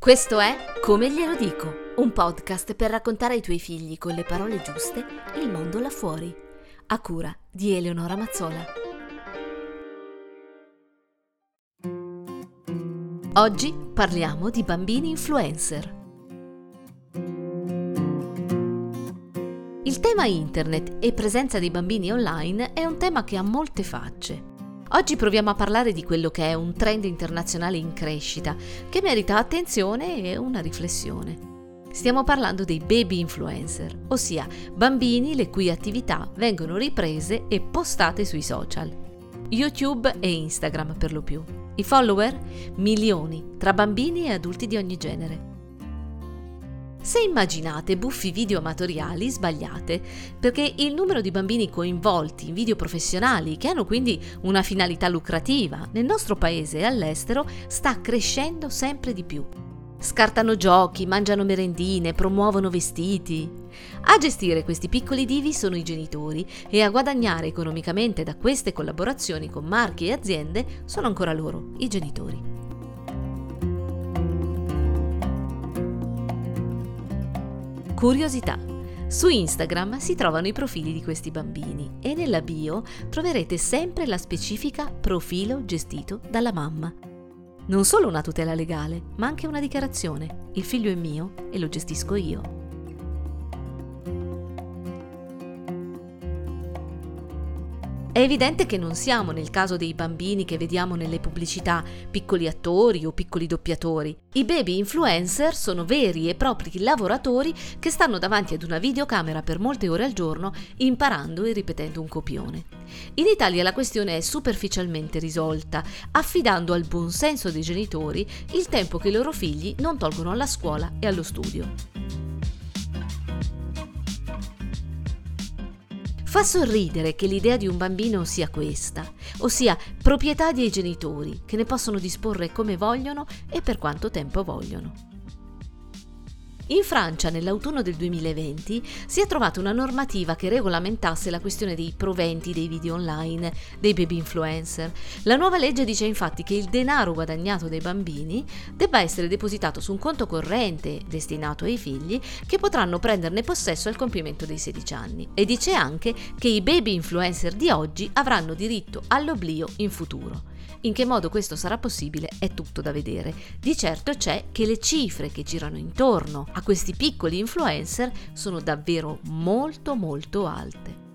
Questo è Come glielo dico, un podcast per raccontare ai tuoi figli con le parole giuste il mondo là fuori, a cura di Eleonora Mazzola. Oggi parliamo di bambini influencer. Il tema internet e presenza dei bambini online è un tema che ha molte facce. Oggi proviamo a parlare di quello che è un trend internazionale in crescita, che merita attenzione e una riflessione. Stiamo parlando dei baby influencer, ossia bambini le cui attività vengono riprese e postate sui social. YouTube e Instagram per lo più. I follower? Milioni, tra bambini e adulti di ogni genere. Se immaginate buffi video amatoriali, sbagliate, perché il numero di bambini coinvolti in video professionali, che hanno quindi una finalità lucrativa, nel nostro paese e all'estero, sta crescendo sempre di più. Scartano giochi, mangiano merendine, promuovono vestiti. A gestire questi piccoli divi sono i genitori e a guadagnare economicamente da queste collaborazioni con marchi e aziende sono ancora loro, i genitori. Curiosità. Su Instagram si trovano i profili di questi bambini e nella bio troverete sempre la specifica profilo gestito dalla mamma. Non solo una tutela legale, ma anche una dichiarazione. Il figlio è mio e lo gestisco io. È evidente che non siamo nel caso dei bambini che vediamo nelle pubblicità, piccoli attori o piccoli doppiatori. I baby influencer sono veri e propri lavoratori che stanno davanti ad una videocamera per molte ore al giorno imparando e ripetendo un copione. In Italia la questione è superficialmente risolta, affidando al buonsenso dei genitori il tempo che i loro figli non tolgono alla scuola e allo studio. Fa sorridere che l'idea di un bambino sia questa, ossia proprietà dei genitori che ne possono disporre come vogliono e per quanto tempo vogliono. In Francia, nell'autunno del 2020, si è trovata una normativa che regolamentasse la questione dei proventi dei video online dei baby influencer. La nuova legge dice infatti che il denaro guadagnato dai bambini debba essere depositato su un conto corrente destinato ai figli che potranno prenderne possesso al compimento dei 16 anni. E dice anche che i baby influencer di oggi avranno diritto all'oblio in futuro. In che modo questo sarà possibile è tutto da vedere. Di certo c'è che le cifre che girano intorno a questi piccoli influencer sono davvero molto molto alte.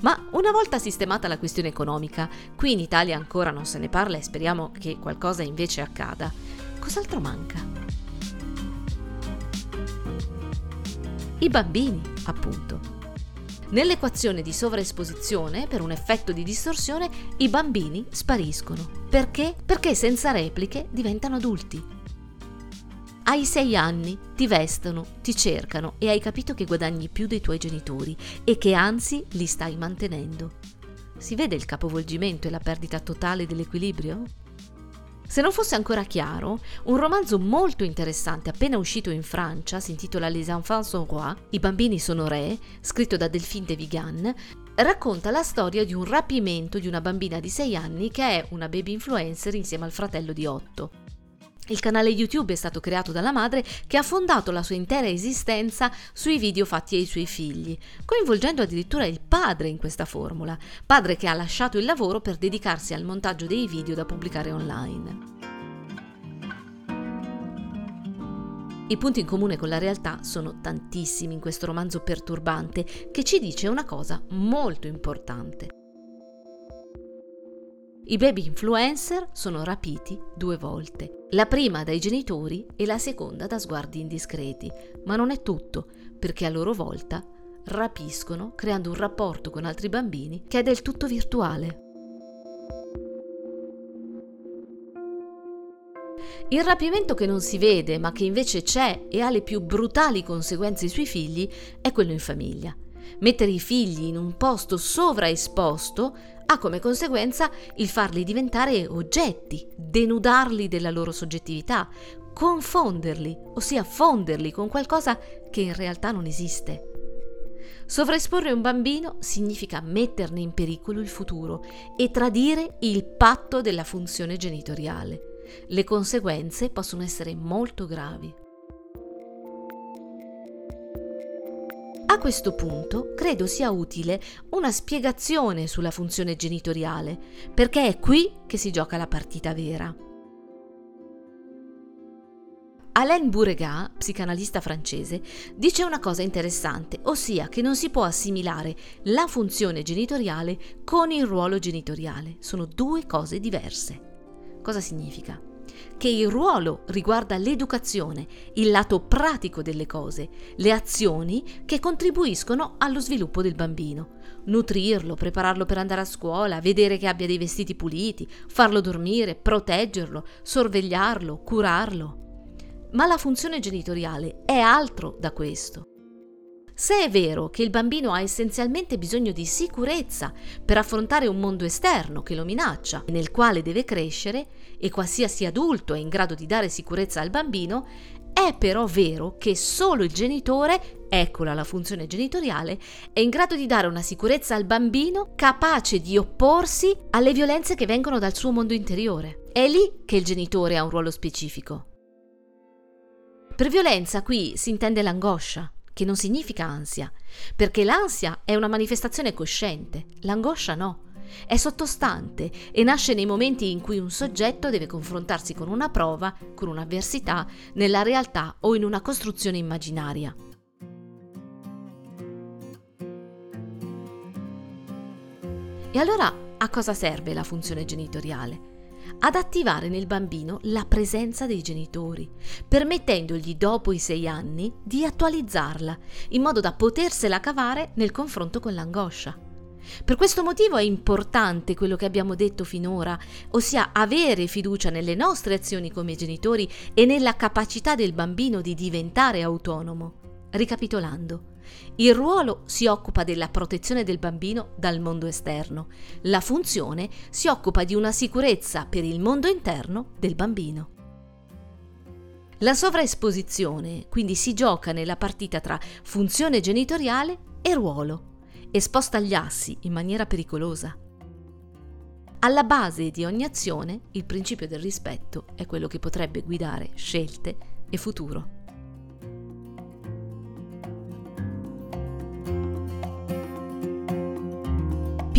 Ma una volta sistemata la questione economica, qui in Italia ancora non se ne parla e speriamo che qualcosa invece accada, cos'altro manca? I bambini, appunto. Nell'equazione di sovraesposizione, per un effetto di distorsione, i bambini spariscono. Perché? Perché senza repliche diventano adulti. Hai sei anni, ti vestono, ti cercano e hai capito che guadagni più dei tuoi genitori e che anzi li stai mantenendo. Si vede il capovolgimento e la perdita totale dell'equilibrio? Se non fosse ancora chiaro, un romanzo molto interessante appena uscito in Francia, si intitola Les enfants sont rois, I bambini sono re, scritto da Delphine de Vigan, racconta la storia di un rapimento di una bambina di 6 anni che è una baby influencer insieme al fratello di 8. Il canale YouTube è stato creato dalla madre che ha fondato la sua intera esistenza sui video fatti ai suoi figli, coinvolgendo addirittura il padre in questa formula, padre che ha lasciato il lavoro per dedicarsi al montaggio dei video da pubblicare online. I punti in comune con la realtà sono tantissimi in questo romanzo perturbante che ci dice una cosa molto importante. I baby influencer sono rapiti due volte, la prima dai genitori e la seconda da sguardi indiscreti, ma non è tutto, perché a loro volta rapiscono creando un rapporto con altri bambini che è del tutto virtuale. Il rapimento che non si vede ma che invece c'è e ha le più brutali conseguenze sui figli è quello in famiglia. Mettere i figli in un posto sovraesposto ha come conseguenza il farli diventare oggetti, denudarli della loro soggettività, confonderli, ossia fonderli con qualcosa che in realtà non esiste. Sovraesporre un bambino significa metterne in pericolo il futuro e tradire il patto della funzione genitoriale. Le conseguenze possono essere molto gravi. A questo punto credo sia utile una spiegazione sulla funzione genitoriale, perché è qui che si gioca la partita vera. Alain Bourregat, psicanalista francese, dice una cosa interessante, ossia che non si può assimilare la funzione genitoriale con il ruolo genitoriale. Sono due cose diverse. Cosa significa? Che il ruolo riguarda l'educazione, il lato pratico delle cose, le azioni che contribuiscono allo sviluppo del bambino. Nutrirlo, prepararlo per andare a scuola, vedere che abbia dei vestiti puliti, farlo dormire, proteggerlo, sorvegliarlo, curarlo. Ma la funzione genitoriale è altro da questo. Se è vero che il bambino ha essenzialmente bisogno di sicurezza per affrontare un mondo esterno che lo minaccia e nel quale deve crescere, e qualsiasi adulto è in grado di dare sicurezza al bambino, è però vero che solo il genitore, eccola la funzione genitoriale, è in grado di dare una sicurezza al bambino capace di opporsi alle violenze che vengono dal suo mondo interiore. È lì che il genitore ha un ruolo specifico. Per violenza qui si intende l'angoscia, che non significa ansia, perché l'ansia è una manifestazione cosciente, l'angoscia no. È sottostante e nasce nei momenti in cui un soggetto deve confrontarsi con una prova, con un'avversità, nella realtà o in una costruzione immaginaria. E allora a cosa serve la funzione genitoriale? Ad attivare nel bambino la presenza dei genitori, permettendogli dopo i sei anni di attualizzarla, in modo da potersela cavare nel confronto con l'angoscia. Per questo motivo è importante quello che abbiamo detto finora, ossia avere fiducia nelle nostre azioni come genitori e nella capacità del bambino di diventare autonomo. Ricapitolando, il ruolo si occupa della protezione del bambino dal mondo esterno, la funzione si occupa di una sicurezza per il mondo interno del bambino. La sovraesposizione quindi si gioca nella partita tra funzione genitoriale e ruolo e sposta gli assi in maniera pericolosa. Alla base di ogni azione il principio del rispetto è quello che potrebbe guidare scelte e futuro.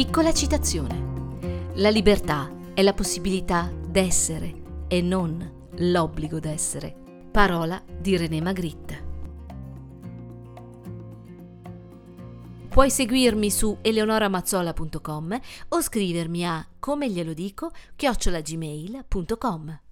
Piccola citazione. La libertà è la possibilità d'essere e non l'obbligo d'essere. Parola di René Magritte. Puoi seguirmi su eleonoramazzola.com o scrivermi a come glielo dico chiocciolagmail.com.